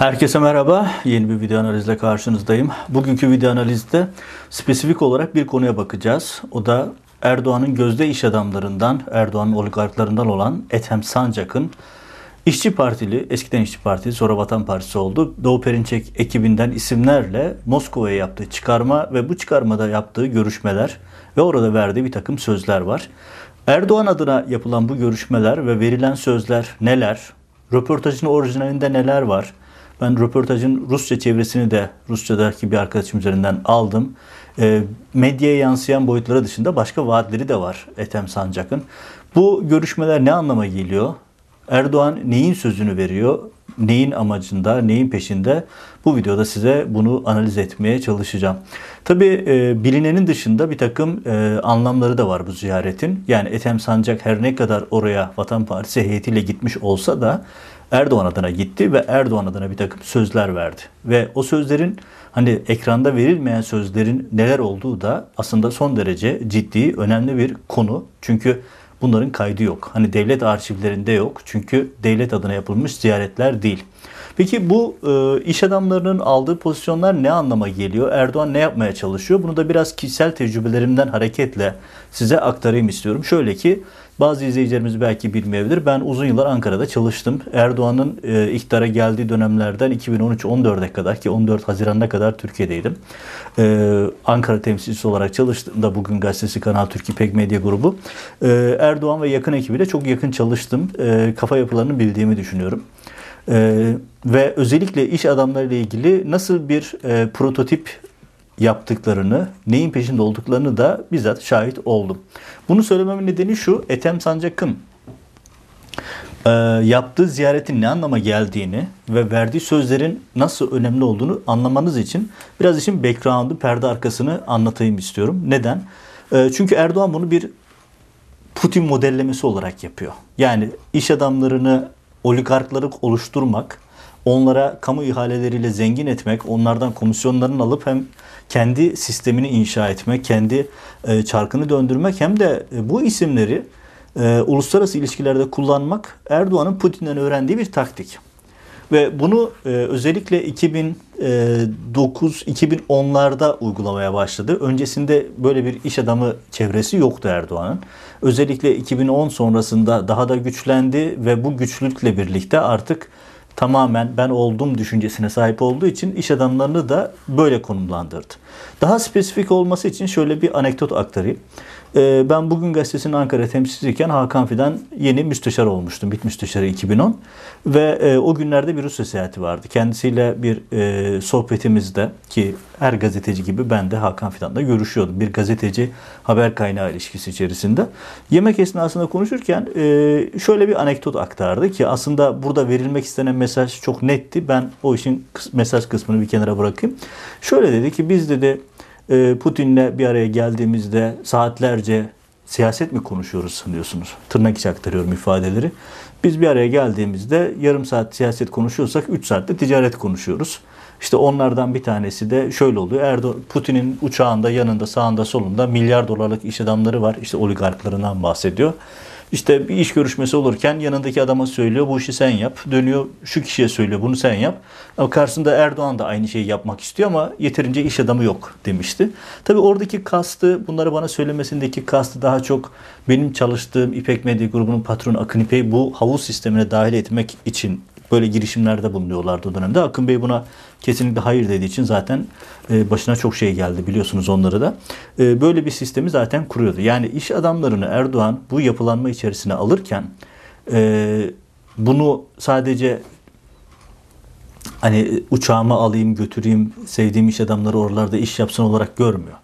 Herkese merhaba. Yeni bir video analizle karşınızdayım. Bugünkü video analizde spesifik olarak bir konuya bakacağız. O da Erdoğan'ın gözde iş adamlarından, Erdoğan'ın oligarklarından olan Ethem Sancak'ın İşçi Partili, eskiden İşçi Partisi, sonra Vatan Partisi oldu. Doğu Perinçek ekibinden isimlerle Moskova'ya yaptığı çıkarma ve bu çıkarmada yaptığı görüşmeler ve orada verdiği bir takım sözler var. Erdoğan adına yapılan bu görüşmeler ve verilen sözler neler? Röportajın orijinalinde neler var? Ben röportajın Rusça çevresini de Rusçadaki bir arkadaşım üzerinden aldım. E, medyaya yansıyan boyutları dışında başka vaatleri de var Ethem Sancak'ın. Bu görüşmeler ne anlama geliyor? Erdoğan neyin sözünü veriyor? Neyin amacında, neyin peşinde? Bu videoda size bunu analiz etmeye çalışacağım. Tabi e, bilinenin dışında bir takım e, anlamları da var bu ziyaretin. Yani Ethem Sancak her ne kadar oraya Vatan Partisi heyetiyle gitmiş olsa da Erdoğan adına gitti ve Erdoğan adına bir takım sözler verdi. Ve o sözlerin hani ekranda verilmeyen sözlerin neler olduğu da aslında son derece ciddi, önemli bir konu. Çünkü bunların kaydı yok. Hani devlet arşivlerinde yok. Çünkü devlet adına yapılmış ziyaretler değil. Peki bu e, iş adamlarının aldığı pozisyonlar ne anlama geliyor? Erdoğan ne yapmaya çalışıyor? Bunu da biraz kişisel tecrübelerimden hareketle size aktarayım istiyorum. Şöyle ki bazı izleyicilerimiz belki bilmeyebilir. Ben uzun yıllar Ankara'da çalıştım. Erdoğan'ın e, iktidara geldiği dönemlerden 2013-14'e kadar ki 14 Haziran'ına kadar Türkiye'deydim. E, Ankara temsilcisi olarak çalıştım da bugün gazetesi Kanal Türkiye Pek Medya Grubu. E, Erdoğan ve yakın ekibiyle çok yakın çalıştım. E, kafa yapılarını bildiğimi düşünüyorum. Ee, ve özellikle iş adamlarıyla ilgili nasıl bir e, prototip yaptıklarını, neyin peşinde olduklarını da bizzat şahit oldum. Bunu söylememin nedeni şu, Ethem Sancak'ın e, yaptığı ziyaretin ne anlama geldiğini ve verdiği sözlerin nasıl önemli olduğunu anlamanız için biraz işin background'ı, perde arkasını anlatayım istiyorum. Neden? E, çünkü Erdoğan bunu bir Putin modellemesi olarak yapıyor. Yani iş adamlarını oligarkları oluşturmak, onlara kamu ihaleleriyle zengin etmek, onlardan komisyonlarını alıp hem kendi sistemini inşa etmek, kendi e, çarkını döndürmek hem de e, bu isimleri e, uluslararası ilişkilerde kullanmak Erdoğan'ın Putin'den öğrendiği bir taktik. Ve bunu e, özellikle 2009-2010'larda uygulamaya başladı. Öncesinde böyle bir iş adamı çevresi yoktu Erdoğan'ın. Özellikle 2010 sonrasında daha da güçlendi ve bu güçlükle birlikte artık tamamen ben oldum düşüncesine sahip olduğu için iş adamlarını da böyle konumlandırdı. Daha spesifik olması için şöyle bir anekdot aktarayım. Ee, ben bugün gazetesinin Ankara temsilciyken Hakan Fidan yeni müsteşar olmuştum. Bit müsteşarı 2010. Ve e, o günlerde bir Rusya seyahati vardı. Kendisiyle bir e, sohbetimizde ki her gazeteci gibi ben de Hakan Fidan'da görüşüyordum. Bir gazeteci haber kaynağı ilişkisi içerisinde. Yemek esnasında konuşurken e, şöyle bir anekdot aktardı ki aslında burada verilmek istenen mesaj çok netti. Ben o işin mesaj kısmını bir kenara bırakayım. Şöyle dedi ki biz dedi ee, Putin'le bir araya geldiğimizde saatlerce siyaset mi konuşuyoruz sanıyorsunuz? Tırnak içi aktarıyorum ifadeleri. Biz bir araya geldiğimizde yarım saat siyaset konuşuyorsak 3 saatte ticaret konuşuyoruz. İşte onlardan bir tanesi de şöyle oluyor. Erdoğan, Putin'in uçağında yanında sağında solunda milyar dolarlık iş adamları var. İşte oligarklarından bahsediyor. İşte bir iş görüşmesi olurken yanındaki adama söylüyor bu işi sen yap. Dönüyor şu kişiye söylüyor bunu sen yap. Ama karşısında Erdoğan da aynı şeyi yapmak istiyor ama yeterince iş adamı yok demişti. Tabii oradaki kastı bunları bana söylemesindeki kastı daha çok benim çalıştığım İpek Medya grubunun patronu Akın İpek'i bu havuz sistemine dahil etmek için böyle girişimlerde bulunuyorlardı o dönemde. Akın Bey buna kesinlikle hayır dediği için zaten e, başına çok şey geldi biliyorsunuz onları da. E, böyle bir sistemi zaten kuruyordu. Yani iş adamlarını Erdoğan bu yapılanma içerisine alırken e, bunu sadece hani uçağımı alayım götüreyim sevdiğim iş adamları oralarda iş yapsın olarak görmüyor.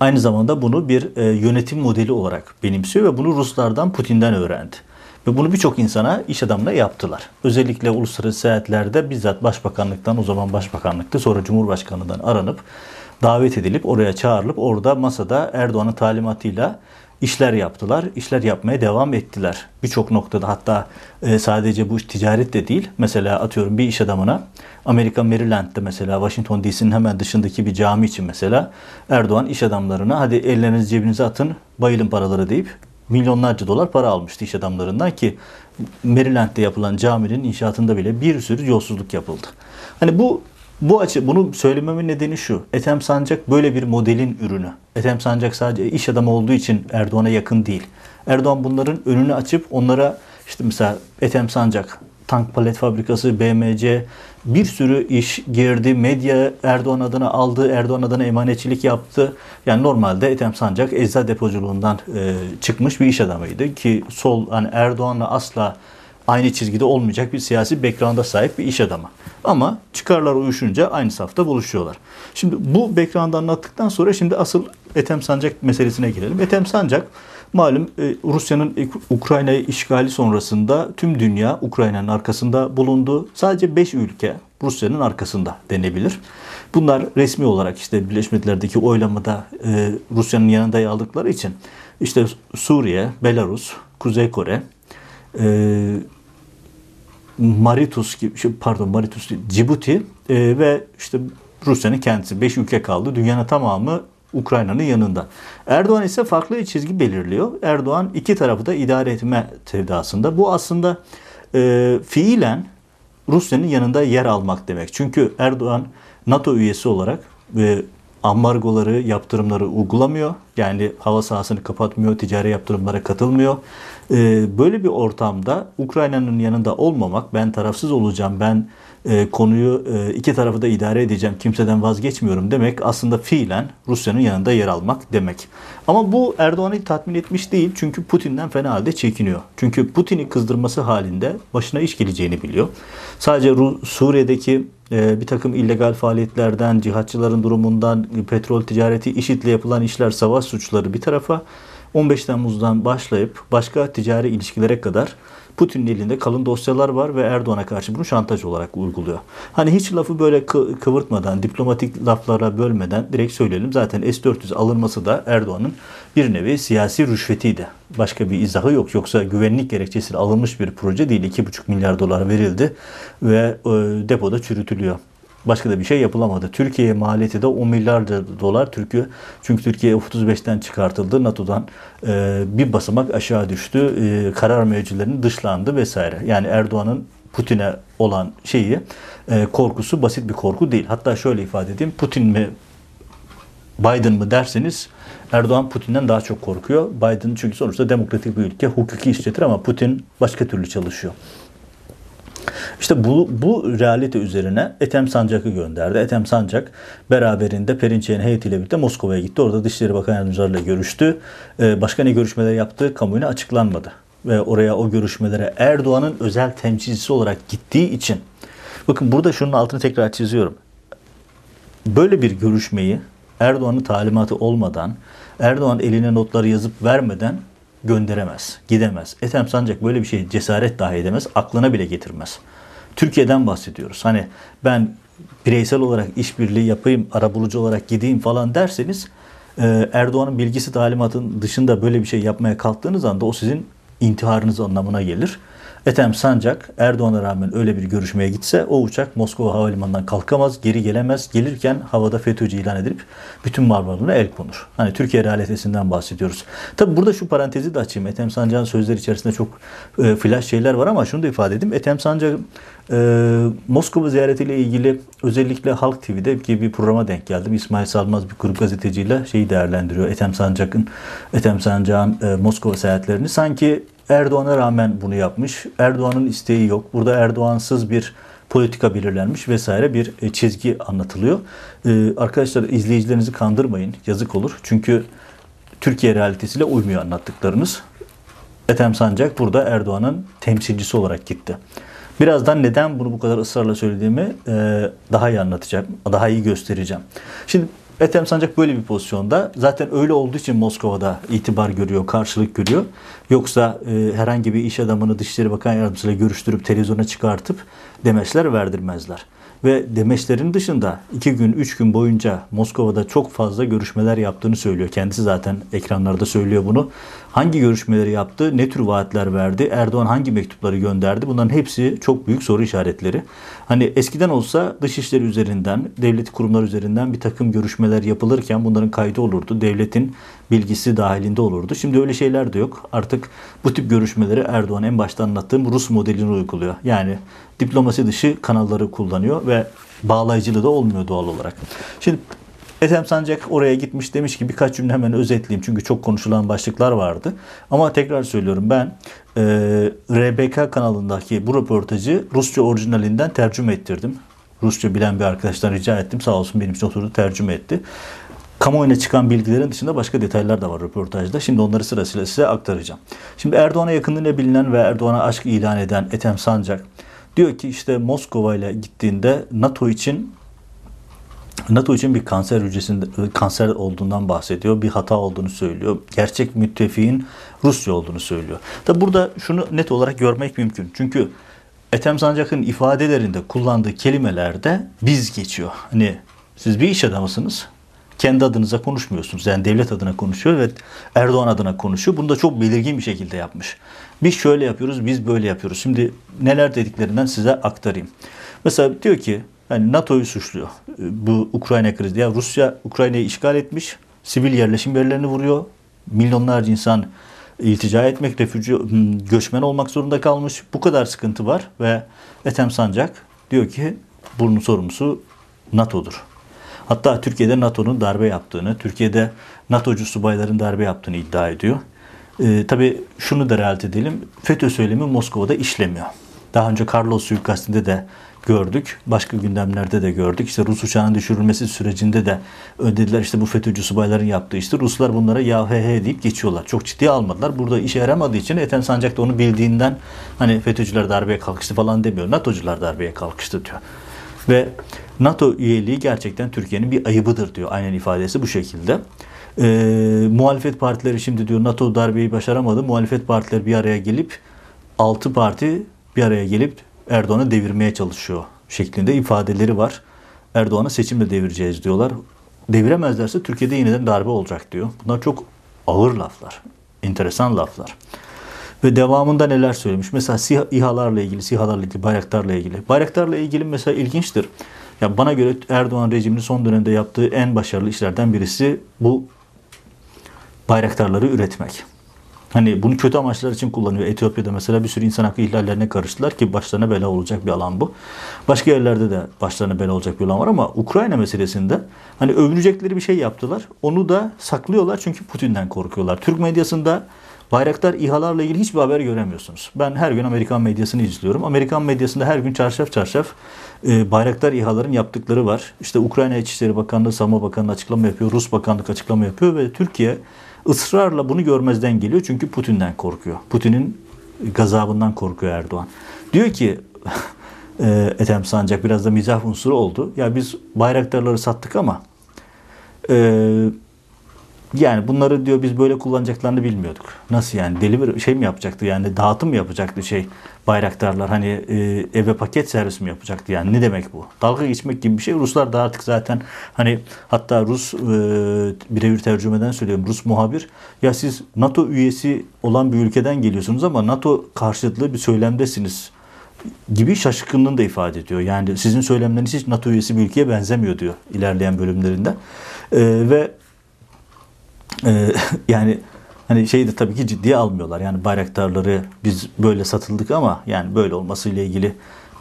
Aynı zamanda bunu bir yönetim modeli olarak benimsiyor ve bunu Ruslardan Putin'den öğrendi. Ve bunu birçok insana iş adamına yaptılar. Özellikle uluslararası seyahatlerde bizzat başbakanlıktan o zaman başbakanlıktı sonra cumhurbaşkanından aranıp davet edilip oraya çağrılıp orada masada Erdoğan'ın talimatıyla işler yaptılar. İşler yapmaya devam ettiler. Birçok noktada hatta e, sadece bu ticaret de değil. Mesela atıyorum bir iş adamına Amerika Maryland'de mesela Washington DC'nin hemen dışındaki bir cami için mesela Erdoğan iş adamlarına hadi ellerinizi cebinize atın bayılın paraları deyip milyonlarca dolar para almıştı iş adamlarından ki Maryland'de yapılan caminin inşaatında bile bir sürü yolsuzluk yapıldı. Hani bu bu açı bunu söylememin nedeni şu. Ethem Sancak böyle bir modelin ürünü. Ethem Sancak sadece iş adamı olduğu için Erdoğan'a yakın değil. Erdoğan bunların önünü açıp onlara işte mesela Ethem Sancak tank palet fabrikası, BMC bir sürü iş girdi. Medya Erdoğan adına aldı. Erdoğan adına emanetçilik yaptı. Yani normalde Ethem Sancak ecza depoculuğundan e, çıkmış bir iş adamıydı ki sol hani Erdoğan'la asla aynı çizgide olmayacak bir siyasi background'a sahip bir iş adamı. Ama çıkarlar uyuşunca aynı safta buluşuyorlar. Şimdi bu background'ı anlattıktan sonra şimdi asıl Ethem Sancak meselesine girelim. Ethem Sancak malum e, Rusya'nın Ukrayna'yı işgali sonrasında tüm dünya Ukrayna'nın arkasında bulundu. Sadece 5 ülke Rusya'nın arkasında denebilir. Bunlar resmi olarak işte Birleşmiş Milletler'deki oylamada e, Rusya'nın yanında yer aldıkları için işte Suriye, Belarus, Kuzey Kore, e, Maritus gibi şey, pardon Maritus değil, Cibuti e, ve işte Rusya'nın kendisi 5 ülke kaldı. Dünyanın tamamı Ukrayna'nın yanında. Erdoğan ise farklı bir çizgi belirliyor. Erdoğan iki tarafı da idare etme sevdasında. Bu aslında e, fiilen Rusya'nın yanında yer almak demek. Çünkü Erdoğan NATO üyesi olarak ve ambargoları, yaptırımları uygulamıyor. Yani hava sahasını kapatmıyor, ticari yaptırımlara katılmıyor. Ee, böyle bir ortamda Ukrayna'nın yanında olmamak, ben tarafsız olacağım, ben e, konuyu e, iki tarafı da idare edeceğim, kimseden vazgeçmiyorum demek aslında fiilen Rusya'nın yanında yer almak demek. Ama bu Erdoğan'ı tatmin etmiş değil çünkü Putin'den fena halde çekiniyor. Çünkü Putin'i kızdırması halinde başına iş geleceğini biliyor. Sadece Suriye'deki e, bir takım illegal faaliyetlerden, cihatçıların durumundan, petrol ticareti, IŞİD'le yapılan işler, savaş suçları bir tarafa 15 Temmuz'dan başlayıp başka ticari ilişkilere kadar Putin'in elinde kalın dosyalar var ve Erdoğan'a karşı bunu şantaj olarak uyguluyor. Hani hiç lafı böyle kıvırtmadan, diplomatik laflara bölmeden direkt söyleyelim. Zaten S-400 alınması da Erdoğan'ın bir nevi siyasi rüşvetiydi. Başka bir izahı yok. Yoksa güvenlik gerekçesiyle alınmış bir proje değil. 2,5 milyar dolar verildi ve e, depoda çürütülüyor. Başka da bir şey yapılamadı. Türkiye'ye maliyeti de 10 milyar dolar. Türkiye çünkü Türkiye F-35'ten çıkartıldı. NATO'dan e, bir basamak aşağı düştü. E, karar mevcilerinin dışlandı vesaire. Yani Erdoğan'ın Putin'e olan şeyi e, korkusu basit bir korku değil. Hatta şöyle ifade edeyim. Putin mi Biden mı derseniz Erdoğan Putin'den daha çok korkuyor. Biden çünkü sonuçta demokratik bir ülke, hukuki işletir ama Putin başka türlü çalışıyor. İşte bu, bu realite üzerine Ethem Sancak'ı gönderdi. Ethem Sancak beraberinde Perinçek'in heyetiyle birlikte Moskova'ya gitti. Orada Dışişleri Bakan Yardımcılarıyla görüştü. Ee, başka ne görüşmeler yaptığı kamuoyuna açıklanmadı. Ve oraya o görüşmelere Erdoğan'ın özel temsilcisi olarak gittiği için bakın burada şunun altını tekrar çiziyorum. Böyle bir görüşmeyi Erdoğan'ın talimatı olmadan Erdoğan eline notları yazıp vermeden gönderemez, gidemez. Ethem Sancak böyle bir şey cesaret dahi edemez, aklına bile getirmez. Türkiye'den bahsediyoruz. Hani ben bireysel olarak işbirliği yapayım, arabulucu olarak gideyim falan derseniz e, Erdoğan'ın bilgisi talimatın dışında böyle bir şey yapmaya kalktığınız anda o sizin intiharınız anlamına gelir. Ethem Sancak Erdoğan'a rağmen öyle bir görüşmeye gitse o uçak Moskova Havalimanı'ndan kalkamaz, geri gelemez. Gelirken havada FETÖ'cü ilan edilip bütün mal el konur. Hani Türkiye realitesinden bahsediyoruz. Tabi burada şu parantezi de açayım. Ethem Sancak'ın sözleri içerisinde çok e, flash şeyler var ama şunu da ifade edeyim. Ethem Sancak e, Moskova ziyaretiyle ilgili özellikle Halk TV'de gibi bir programa denk geldim. İsmail Salmaz bir grup gazeteciyle şeyi değerlendiriyor. Ethem Sancak'ın Ethem Sancak'ın e, Moskova seyahatlerini sanki Erdoğan'a rağmen bunu yapmış. Erdoğan'ın isteği yok. Burada Erdoğansız bir politika belirlenmiş vesaire bir e, çizgi anlatılıyor. Ee, arkadaşlar izleyicilerinizi kandırmayın. Yazık olur. Çünkü Türkiye realitesiyle uymuyor anlattıklarınız. Ethem Sancak burada Erdoğan'ın temsilcisi olarak gitti. Birazdan neden bunu bu kadar ısrarla söylediğimi e, daha iyi anlatacağım, daha iyi göstereceğim. Şimdi Ethem Sancak böyle bir pozisyonda. Zaten öyle olduğu için Moskova'da itibar görüyor, karşılık görüyor. Yoksa e, herhangi bir iş adamını Dışişleri Bakan Yardımcısıyla görüştürüp televizyona çıkartıp demeçler verdirmezler. Ve demeçlerin dışında iki gün, üç gün boyunca Moskova'da çok fazla görüşmeler yaptığını söylüyor. Kendisi zaten ekranlarda söylüyor bunu. Hangi görüşmeleri yaptı? Ne tür vaatler verdi? Erdoğan hangi mektupları gönderdi? Bunların hepsi çok büyük soru işaretleri. Hani eskiden olsa dışişleri üzerinden, devlet kurumları üzerinden bir takım görüşmeler yapılırken bunların kaydı olurdu. Devletin bilgisi dahilinde olurdu. Şimdi öyle şeyler de yok. Artık bu tip görüşmeleri Erdoğan en başta anlattığım Rus modelini uyguluyor. Yani diplomasi dışı kanalları kullanıyor ve bağlayıcılığı da olmuyor doğal olarak. Şimdi Ethem Sancak oraya gitmiş demiş ki birkaç cümle hemen özetleyeyim çünkü çok konuşulan başlıklar vardı. Ama tekrar söylüyorum ben e, RBK kanalındaki bu röportajı Rusça orijinalinden tercüme ettirdim. Rusça bilen bir arkadaştan rica ettim sağ olsun benim için oturdu tercüme etti. Kamuoyuna çıkan bilgilerin dışında başka detaylar da var röportajda. Şimdi onları sırasıyla size aktaracağım. Şimdi Erdoğan'a yakınlığıyla bilinen ve Erdoğan'a aşk ilan eden Ethem Sancak diyor ki işte Moskova ile gittiğinde NATO için NATO için bir kanser hücresinde kanser olduğundan bahsediyor. Bir hata olduğunu söylüyor. Gerçek müttefiğin Rusya olduğunu söylüyor. Tabi burada şunu net olarak görmek mümkün. Çünkü Ethem Sancak'ın ifadelerinde kullandığı kelimelerde biz geçiyor. Hani siz bir iş adamısınız. Kendi adınıza konuşmuyorsunuz. Yani devlet adına konuşuyor ve Erdoğan adına konuşuyor. Bunu da çok belirgin bir şekilde yapmış. Biz şöyle yapıyoruz, biz böyle yapıyoruz. Şimdi neler dediklerinden size aktarayım. Mesela diyor ki yani NATO'yu suçluyor. Bu Ukrayna krizi. Ya Rusya Ukrayna'yı işgal etmiş. Sivil yerleşim yerlerini vuruyor. Milyonlarca insan iltica etmek, refüji, hmm, göçmen olmak zorunda kalmış. Bu kadar sıkıntı var ve Ethem Sancak diyor ki bunun sorumlusu NATO'dur. Hatta Türkiye'de NATO'nun darbe yaptığını, Türkiye'de NATO'cu subayların darbe yaptığını iddia ediyor. Ee, tabii şunu da realite edelim. FETÖ söylemi Moskova'da işlemiyor. Daha önce Carlos suikastinde de gördük. Başka gündemlerde de gördük. İşte Rus uçağının düşürülmesi sürecinde de dediler işte bu FETÖ'cü subayların yaptığı işte Ruslar bunlara ya he he deyip geçiyorlar. Çok ciddiye almadılar. Burada işe yaramadığı için Ethem Sancak da onu bildiğinden hani FETÖ'cüler darbeye kalkıştı falan demiyor. NATO'cular darbeye kalkıştı diyor. Ve NATO üyeliği gerçekten Türkiye'nin bir ayıbıdır diyor. Aynen ifadesi bu şekilde. Ee, muhalefet partileri şimdi diyor NATO darbeyi başaramadı. Muhalefet partileri bir araya gelip 6 parti bir araya gelip Erdoğan'ı devirmeye çalışıyor şeklinde ifadeleri var. Erdoğan'ı seçimle devireceğiz diyorlar. Deviremezlerse Türkiye'de yeniden darbe olacak diyor. Bunlar çok ağır laflar. enteresan laflar. Ve devamında neler söylemiş? Mesela SİHA, İHA'larla ilgili, SİHA'larla ilgili, Bayraktar'la ilgili. Bayraktar'la ilgili mesela ilginçtir. Ya bana göre Erdoğan rejiminin son dönemde yaptığı en başarılı işlerden birisi bu bayraktarları üretmek. Hani bunu kötü amaçlar için kullanıyor. Etiyopya'da mesela bir sürü insan hakkı ihlallerine karıştılar ki başlarına bela olacak bir alan bu. Başka yerlerde de başlarına bela olacak bir alan var ama Ukrayna meselesinde hani övünecekleri bir şey yaptılar. Onu da saklıyorlar çünkü Putin'den korkuyorlar. Türk medyasında Bayraktar İHA'larla ilgili hiçbir haber göremiyorsunuz. Ben her gün Amerikan medyasını izliyorum. Amerikan medyasında her gün çarşaf çarşaf e, Bayraktar İHA'ların yaptıkları var. İşte Ukrayna İçişleri Bakanlığı, Savunma Bakanlığı açıklama yapıyor. Rus Bakanlık açıklama yapıyor ve Türkiye ısrarla bunu görmezden geliyor çünkü Putin'den korkuyor. Putin'in gazabından korkuyor Erdoğan. Diyor ki e, Ethem Sancak biraz da mizah unsuru oldu. Ya biz bayraktarları sattık ama e, yani bunları diyor biz böyle kullanacaklarını bilmiyorduk. Nasıl yani deli bir şey mi yapacaktı yani dağıtım mı yapacaktı şey bayraktarlar hani e, eve paket servis mi yapacaktı yani ne demek bu? Dalga geçmek gibi bir şey. Ruslar da artık zaten hani hatta Rus e, birebir tercümeden söylüyorum Rus muhabir ya siz NATO üyesi olan bir ülkeden geliyorsunuz ama NATO karşıtlığı bir söylemdesiniz gibi şaşkınlığını da ifade ediyor. Yani sizin söylemleriniz hiç NATO üyesi bir ülkeye benzemiyor diyor ilerleyen bölümlerinde. E, ve e, yani hani şeyi de tabii ki ciddiye almıyorlar. Yani bayraktarları biz böyle satıldık ama yani böyle olmasıyla ilgili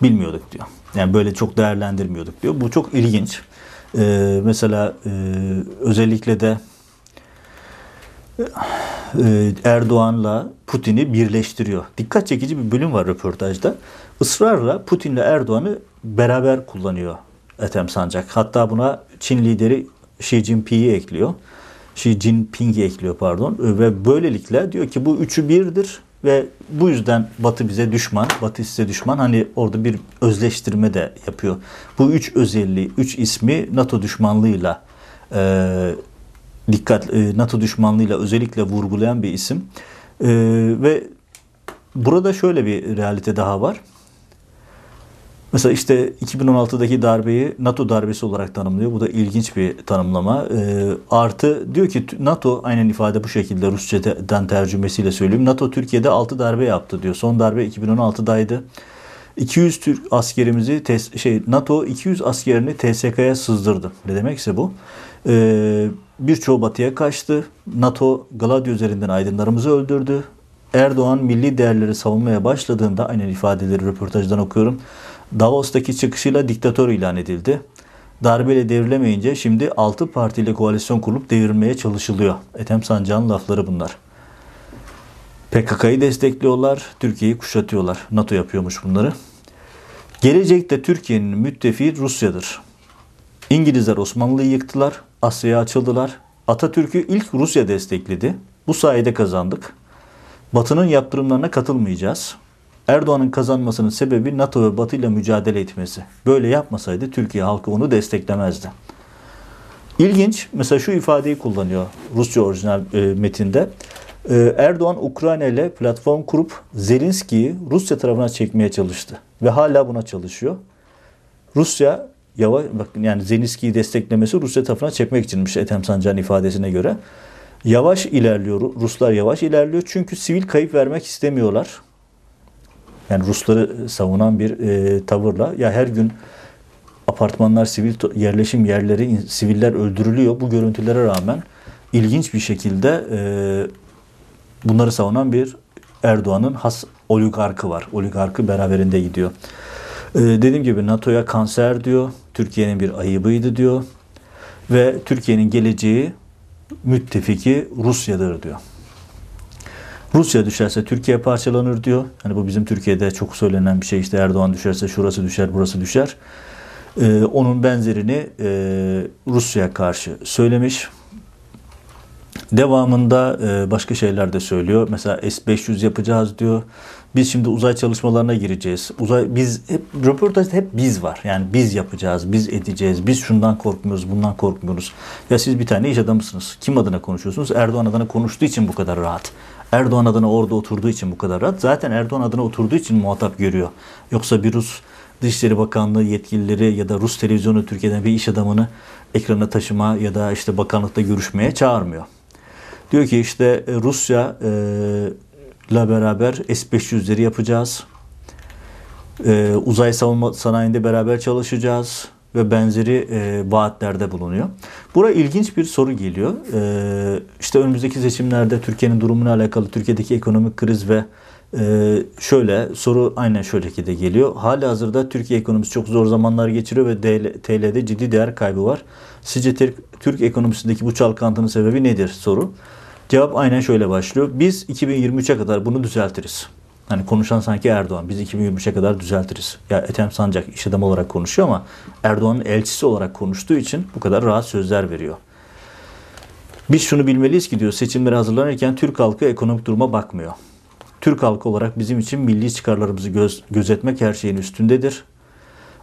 bilmiyorduk diyor. Yani böyle çok değerlendirmiyorduk diyor. Bu çok ilginç. Ee, mesela e, özellikle de e, Erdoğan'la Putin'i birleştiriyor. Dikkat çekici bir bölüm var röportajda. Israrla Putin'le Erdoğan'ı beraber kullanıyor Ethem Sancak. Hatta buna Çin lideri Xi Jinping'i ekliyor. Xi Jinping'i ekliyor pardon. Ve böylelikle diyor ki bu üçü birdir ve bu yüzden Batı bize düşman, Batı size düşman. Hani orada bir özleştirme de yapıyor. Bu üç özelliği, üç ismi NATO düşmanlığıyla e, dikkat e, NATO düşmanlığıyla özellikle vurgulayan bir isim. E, ve burada şöyle bir realite daha var. Mesela işte 2016'daki darbeyi NATO darbesi olarak tanımlıyor. Bu da ilginç bir tanımlama. E, artı diyor ki NATO aynen ifade bu şekilde Rusçadan tercümesiyle söyleyeyim. NATO Türkiye'de 6 darbe yaptı diyor. Son darbe 2016'daydı. 200 Türk askerimizi şey NATO 200 askerini TSK'ya sızdırdı. Ne demekse bu. Ee, birçoğu batıya kaçtı. NATO Gladio üzerinden aydınlarımızı öldürdü. Erdoğan milli değerleri savunmaya başladığında aynen ifadeleri röportajdan okuyorum. Davos'taki çıkışıyla diktatör ilan edildi. Darbeyle devrilemeyince şimdi 6 partiyle koalisyon kurup devirmeye çalışılıyor. Ethem Sancağ'ın lafları bunlar. PKK'yı destekliyorlar, Türkiye'yi kuşatıyorlar. NATO yapıyormuş bunları. Gelecekte Türkiye'nin müttefiği Rusya'dır. İngilizler Osmanlı'yı yıktılar, Asya'ya açıldılar. Atatürk'ü ilk Rusya destekledi. Bu sayede kazandık. Batı'nın yaptırımlarına katılmayacağız. Erdoğan'ın kazanmasının sebebi NATO ve Batı ile mücadele etmesi. Böyle yapmasaydı Türkiye halkı onu desteklemezdi. İlginç, mesela şu ifadeyi kullanıyor Rusça orijinal e, metinde. E, Erdoğan Ukrayna ile platform kurup Zelenski'yi Rusya tarafına çekmeye çalıştı ve hala buna çalışıyor. Rusya yavaş bakın yani Zelenski'yi desteklemesi Rusya tarafına çekmek içinmiş Ethem Sancar'ın ifadesine göre. Yavaş ilerliyor. Ruslar yavaş ilerliyor çünkü sivil kayıp vermek istemiyorlar. Yani Rusları savunan bir e, tavırla ya her gün apartmanlar, sivil yerleşim yerleri, siviller öldürülüyor. Bu görüntülere rağmen ilginç bir şekilde e, bunları savunan bir Erdoğan'ın has oligarkı var. Oligarkı beraberinde gidiyor. Ee, dediğim gibi NATO'ya kanser diyor. Türkiye'nin bir ayıbıydı diyor. Ve Türkiye'nin geleceği müttefiki Rusya'dır diyor. Rusya düşerse Türkiye parçalanır diyor. Hani bu bizim Türkiye'de çok söylenen bir şey. İşte Erdoğan düşerse şurası düşer, burası düşer. Ee, onun benzerini e, Rusya'ya karşı söylemiş. Devamında e, başka şeyler de söylüyor. Mesela S-500 yapacağız diyor. Biz şimdi uzay çalışmalarına gireceğiz. Uzay biz hep röportajda hep biz var. Yani biz yapacağız, biz edeceğiz. Biz şundan korkmuyoruz, bundan korkmuyoruz. Ya siz bir tane iş adamısınız. Kim adına konuşuyorsunuz? Erdoğan adına konuştuğu için bu kadar rahat. Erdoğan adına orada oturduğu için bu kadar rahat. Zaten Erdoğan adına oturduğu için muhatap görüyor. Yoksa bir Rus Dışişleri Bakanlığı yetkilileri ya da Rus televizyonu Türkiye'den bir iş adamını ekrana taşıma ya da işte bakanlıkta görüşmeye çağırmıyor. Diyor ki işte e, Rusya ile beraber S-500'leri yapacağız. E, uzay savunma sanayinde beraber çalışacağız ve benzeri e, vaatlerde bulunuyor. Buraya ilginç bir soru geliyor. E, işte önümüzdeki seçimlerde Türkiye'nin durumuna alakalı Türkiye'deki ekonomik kriz ve e, şöyle soru aynen şöyle ki de geliyor. Hali hazırda Türkiye ekonomisi çok zor zamanlar geçiriyor ve TL'de ciddi değer kaybı var. Sizce Türk ekonomisindeki bu çalkantının sebebi nedir soru. Cevap aynen şöyle başlıyor. Biz 2023'e kadar bunu düzeltiriz. Hani konuşan sanki Erdoğan. Biz 2023'e kadar düzeltiriz. Ya Ethem Sancak iş adamı olarak konuşuyor ama Erdoğan'ın elçisi olarak konuştuğu için bu kadar rahat sözler veriyor. Biz şunu bilmeliyiz ki diyor seçimlere hazırlanırken Türk halkı ekonomik duruma bakmıyor. Türk halkı olarak bizim için milli çıkarlarımızı göz, gözetmek her şeyin üstündedir.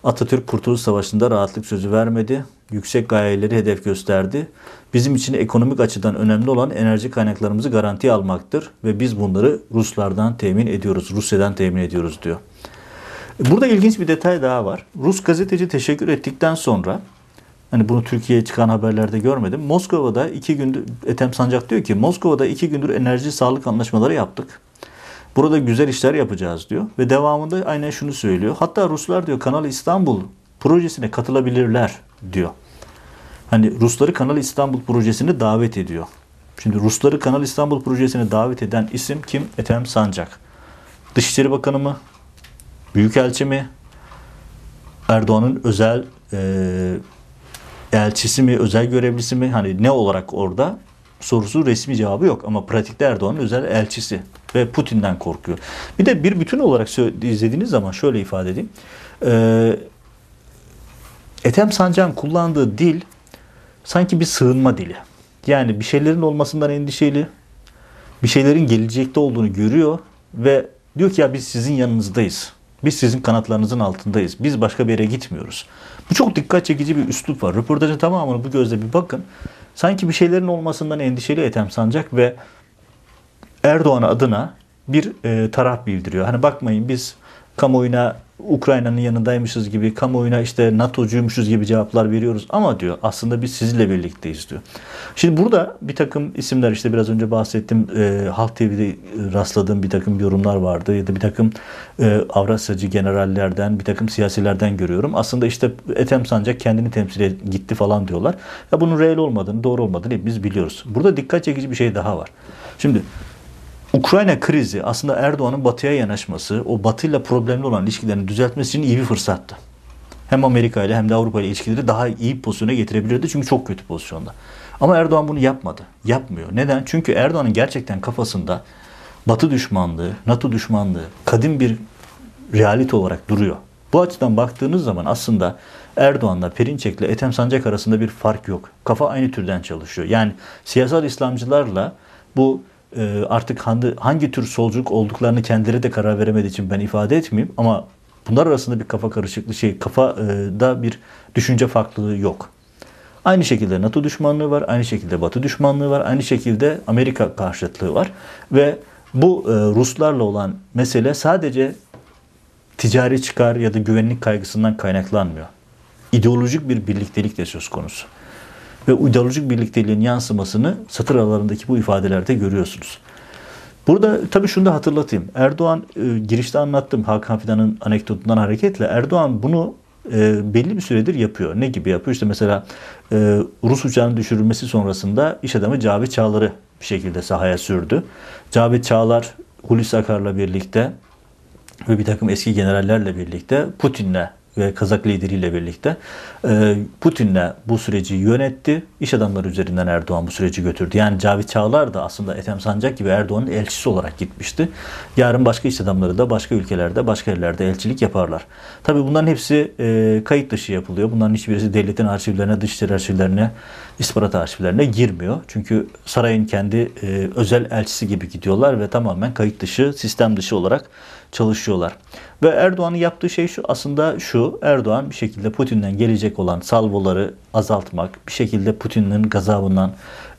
Atatürk Kurtuluş Savaşı'nda rahatlık sözü vermedi. Yüksek gayeleri hedef gösterdi. Bizim için ekonomik açıdan önemli olan enerji kaynaklarımızı garantiye almaktır ve biz bunları Ruslardan temin ediyoruz, Rusya'dan temin ediyoruz diyor. Burada ilginç bir detay daha var. Rus gazeteci teşekkür ettikten sonra Hani bunu Türkiye'ye çıkan haberlerde görmedim. Moskova'da iki gündür, Ethem Sancak diyor ki Moskova'da iki gündür enerji sağlık anlaşmaları yaptık. Burada güzel işler yapacağız diyor. Ve devamında aynen şunu söylüyor. Hatta Ruslar diyor Kanal İstanbul projesine katılabilirler diyor. Hani Rusları Kanal İstanbul projesine davet ediyor. Şimdi Rusları Kanal İstanbul projesine davet eden isim kim? Ethem Sancak. Dışişleri Bakanı mı? Büyükelçi mi? Erdoğan'ın özel e, elçisi mi, özel görevlisi mi? Hani ne olarak orada? Sorusu resmi cevabı yok ama pratikte Erdoğan'ın özel elçisi ve Putin'den korkuyor. Bir de bir bütün olarak izlediğiniz zaman şöyle ifade edeyim. Ee, Ethem Sancak'ın kullandığı dil sanki bir sığınma dili. Yani bir şeylerin olmasından endişeli, bir şeylerin gelecekte olduğunu görüyor ve diyor ki ya biz sizin yanınızdayız. Biz sizin kanatlarınızın altındayız. Biz başka bir yere gitmiyoruz. Bu çok dikkat çekici bir üslup var. Röportajın tamamını bu gözle bir bakın. Sanki bir şeylerin olmasından endişeli Ethem Sancak ve Erdoğan adına bir e, taraf bildiriyor. Hani bakmayın biz kamuoyuna Ukrayna'nın yanındaymışız gibi, kamuoyuna işte NATO'cuymuşuz gibi cevaplar veriyoruz. Ama diyor aslında biz sizinle birlikteyiz diyor. Şimdi burada bir takım isimler işte biraz önce bahsettim e, Halk TV'de rastladığım bir takım yorumlar vardı ya da bir takım e, Avrasyacı generallerden, bir takım siyasilerden görüyorum. Aslında işte Ethem Sancak kendini temsil gitti falan diyorlar. Ya bunun reel olmadığını, doğru olmadığını hepimiz biliyoruz. Burada dikkat çekici bir şey daha var. Şimdi Ukrayna krizi aslında Erdoğan'ın batıya yanaşması, o batıyla problemli olan ilişkilerini düzeltmesi için iyi bir fırsattı. Hem Amerika ile hem de Avrupa ile ilişkileri daha iyi pozisyona getirebilirdi çünkü çok kötü pozisyonda. Ama Erdoğan bunu yapmadı. Yapmıyor. Neden? Çünkü Erdoğan'ın gerçekten kafasında Batı düşmanlığı, NATO düşmanlığı kadim bir realite olarak duruyor. Bu açıdan baktığınız zaman aslında Erdoğan'la Perinçek'le Ethem Sancak arasında bir fark yok. Kafa aynı türden çalışıyor. Yani siyasal İslamcılarla bu artık hangi, hangi tür solculuk olduklarını kendileri de karar veremediği için ben ifade etmeyeyim ama bunlar arasında bir kafa karışıklığı şey kafada bir düşünce farklılığı yok. Aynı şekilde NATO düşmanlığı var, aynı şekilde Batı düşmanlığı var, aynı şekilde Amerika karşıtlığı var ve bu e, Ruslarla olan mesele sadece ticari çıkar ya da güvenlik kaygısından kaynaklanmıyor. İdeolojik bir birliktelik de söz konusu ve ideolojik birlikteliğin yansımasını satır aralarındaki bu ifadelerde görüyorsunuz. Burada tabii şunu da hatırlatayım. Erdoğan e, girişte anlattım Hakan Fidan'ın anekdotundan hareketle. Erdoğan bunu e, belli bir süredir yapıyor. Ne gibi yapıyor? İşte mesela e, Rus uçağının düşürülmesi sonrasında iş adamı Cavit Çağlar'ı bir şekilde sahaya sürdü. Cavit Çağlar Hulusi Akar'la birlikte ve bir takım eski generallerle birlikte Putin'le ve Kazak lideriyle birlikte e, Putin'le bu süreci yönetti. İş adamları üzerinden Erdoğan bu süreci götürdü. Yani Cavit Çağlar da aslında Ethem Sancak gibi Erdoğan'ın elçisi olarak gitmişti. Yarın başka iş adamları da başka ülkelerde, başka yerlerde elçilik yaparlar. Tabi bunların hepsi e, kayıt dışı yapılıyor. Bunların hiçbirisi devletin arşivlerine, dışişleri arşivlerine, istihbarat arşivlerine girmiyor. Çünkü sarayın kendi e, özel elçisi gibi gidiyorlar ve tamamen kayıt dışı, sistem dışı olarak çalışıyorlar. Ve Erdoğan'ın yaptığı şey şu aslında şu Erdoğan bir şekilde Putin'den gelecek olan salvoları azaltmak, bir şekilde Putin'in gazabından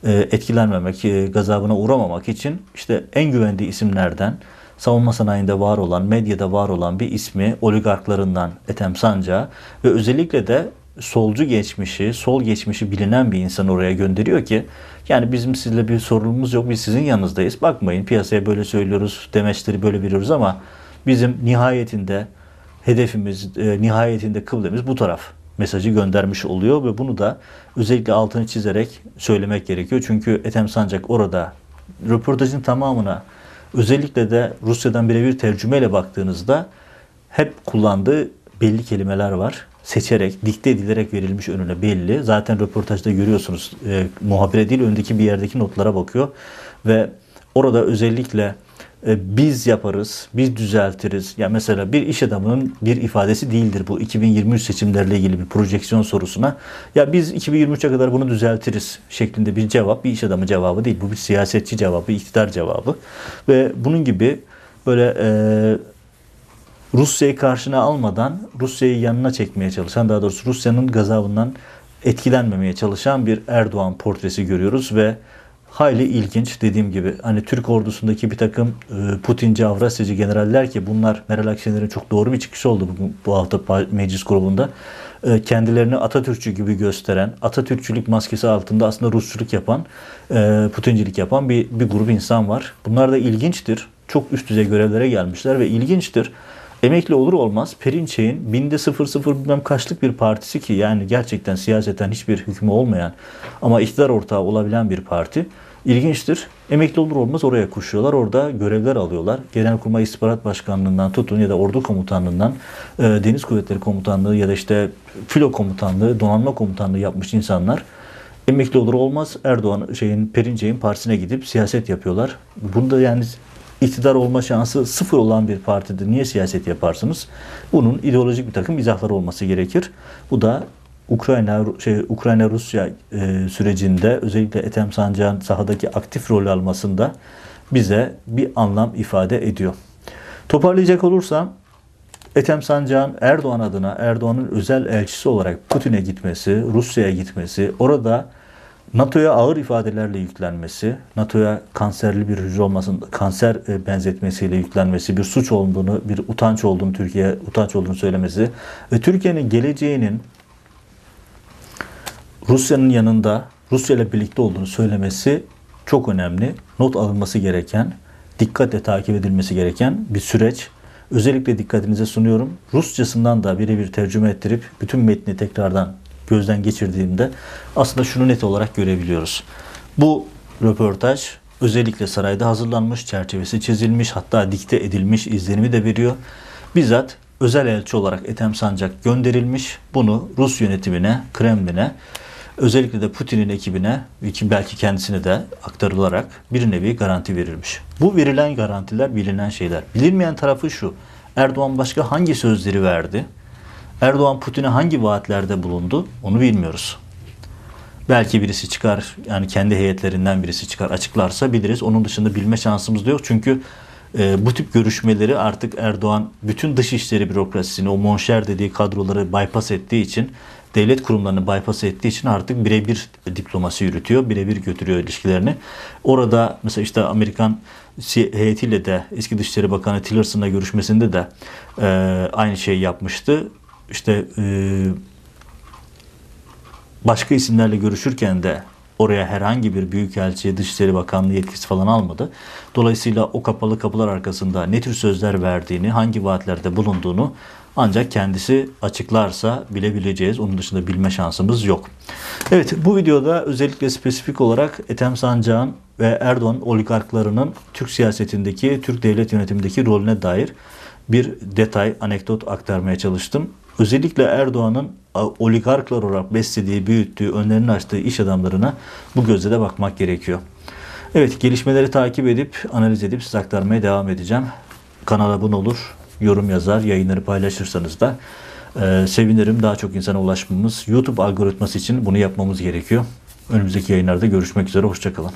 e, etkilenmemek, e, gazabına uğramamak için işte en güvendiği isimlerden savunma sanayinde var olan, medyada var olan bir ismi oligarklarından Ethem Sanca ve özellikle de solcu geçmişi, sol geçmişi bilinen bir insan oraya gönderiyor ki yani bizim sizle bir sorunumuz yok, biz sizin yanınızdayız. Bakmayın piyasaya böyle söylüyoruz, demeçleri böyle veriyoruz ama bizim nihayetinde hedefimiz, e, nihayetinde kıblemiz bu taraf mesajı göndermiş oluyor ve bunu da özellikle altını çizerek söylemek gerekiyor. Çünkü Ethem Sancak orada röportajın tamamına özellikle de Rusya'dan birebir tercümeyle baktığınızda hep kullandığı belli kelimeler var. Seçerek, dikte edilerek verilmiş önüne belli. Zaten röportajda görüyorsunuz e, muhabire değil öndeki bir yerdeki notlara bakıyor ve orada özellikle biz yaparız, biz düzeltiriz. Ya yani mesela bir iş adamının bir ifadesi değildir bu 2023 seçimlerle ilgili bir projeksiyon sorusuna. Ya biz 2023'e kadar bunu düzeltiriz şeklinde bir cevap bir iş adamı cevabı değil. Bu bir siyasetçi cevabı, iktidar cevabı. Ve bunun gibi böyle e, Rusya'yı karşına almadan Rusya'yı yanına çekmeye çalışan, daha doğrusu Rusya'nın gazabından etkilenmemeye çalışan bir Erdoğan portresi görüyoruz ve hayli ilginç dediğim gibi hani Türk ordusundaki bir takım e, Putinci, Avrasyacı generaller ki bunlar Meral Akşener'in çok doğru bir çıkışı oldu bugün, bu hafta meclis grubunda. E, kendilerini Atatürkçü gibi gösteren, Atatürkçülük maskesi altında aslında Rusçuluk yapan, e, Putincilik yapan bir, bir grup insan var. Bunlar da ilginçtir. Çok üst düzey görevlere gelmişler ve ilginçtir. Emekli olur olmaz Perinçek'in binde sıfır sıfır bilmem kaçlık bir partisi ki yani gerçekten siyaseten hiçbir hükmü olmayan ama iktidar ortağı olabilen bir parti İlginçtir. Emekli olur olmaz oraya koşuyorlar. Orada görevler alıyorlar. Genelkurmay İstihbarat Başkanlığından tutun ya da Ordu Komutanlığından e, Deniz Kuvvetleri Komutanlığı ya da işte Filo Komutanlığı, Donanma Komutanlığı yapmış insanlar emekli olur olmaz Erdoğan şeyin Perinçek'in partisine gidip siyaset yapıyorlar. Bunda yani iktidar olma şansı sıfır olan bir partide niye siyaset yaparsınız? Bunun ideolojik bir takım izahları olması gerekir. Bu da Ukrayna şey Ukrayna Rusya e, sürecinde özellikle Ethem Sancak'ın sahadaki aktif rol almasında bize bir anlam ifade ediyor. Toparlayacak olursam Ethem Sancak'ın Erdoğan adına Erdoğan'ın özel elçisi olarak Putin'e gitmesi, Rusya'ya gitmesi, orada NATO'ya ağır ifadelerle yüklenmesi, NATO'ya kanserli bir hücre olmasın, kanser e, benzetmesiyle yüklenmesi, bir suç olduğunu, bir utanç olduğunu, Türkiye utanç olduğunu söylemesi ve Türkiye'nin geleceğinin Rusya'nın yanında, Rusya ile birlikte olduğunu söylemesi çok önemli. Not alınması gereken, dikkatle takip edilmesi gereken bir süreç. Özellikle dikkatinize sunuyorum. Rusçasından da birebir tercüme ettirip bütün metni tekrardan gözden geçirdiğimde aslında şunu net olarak görebiliyoruz. Bu röportaj özellikle sarayda hazırlanmış, çerçevesi çizilmiş, hatta dikte edilmiş izlenimi de veriyor. Bizzat özel elçi olarak Ethem Sancak gönderilmiş. Bunu Rus yönetimine, Kremlin'e, özellikle de Putin'in ekibine, belki kendisine de aktarılarak bir nevi garanti verilmiş. Bu verilen garantiler bilinen şeyler. Bilinmeyen tarafı şu. Erdoğan başka hangi sözleri verdi? Erdoğan Putin'e hangi vaatlerde bulundu? Onu bilmiyoruz. Belki birisi çıkar, yani kendi heyetlerinden birisi çıkar, açıklarsa biliriz. Onun dışında bilme şansımız da yok. Çünkü e, bu tip görüşmeleri artık Erdoğan bütün dışişleri bürokrasisini, o monşer dediği kadroları bypass ettiği için, devlet kurumlarını bypass ettiği için artık birebir diplomasi yürütüyor, birebir götürüyor ilişkilerini. Orada mesela işte Amerikan heyetiyle de eski Dışişleri Bakanı Tillerson'la görüşmesinde de e, aynı şeyi yapmıştı işte e, başka isimlerle görüşürken de oraya herhangi bir büyükelçi, Dışişleri Bakanlığı yetkisi falan almadı. Dolayısıyla o kapalı kapılar arkasında ne tür sözler verdiğini, hangi vaatlerde bulunduğunu ancak kendisi açıklarsa bilebileceğiz. Onun dışında bilme şansımız yok. Evet bu videoda özellikle spesifik olarak Ethem Sancak'ın ve Erdoğan oligarklarının Türk siyasetindeki, Türk devlet yönetimindeki rolüne dair bir detay, anekdot aktarmaya çalıştım. Özellikle Erdoğan'ın oligarklar olarak beslediği, büyüttüğü, önlerini açtığı iş adamlarına bu gözle de bakmak gerekiyor. Evet gelişmeleri takip edip, analiz edip size aktarmaya devam edeceğim. Kanala abone olur, yorum yazar, yayınları paylaşırsanız da e, sevinirim. Daha çok insana ulaşmamız, YouTube algoritması için bunu yapmamız gerekiyor. Önümüzdeki yayınlarda görüşmek üzere, hoşçakalın.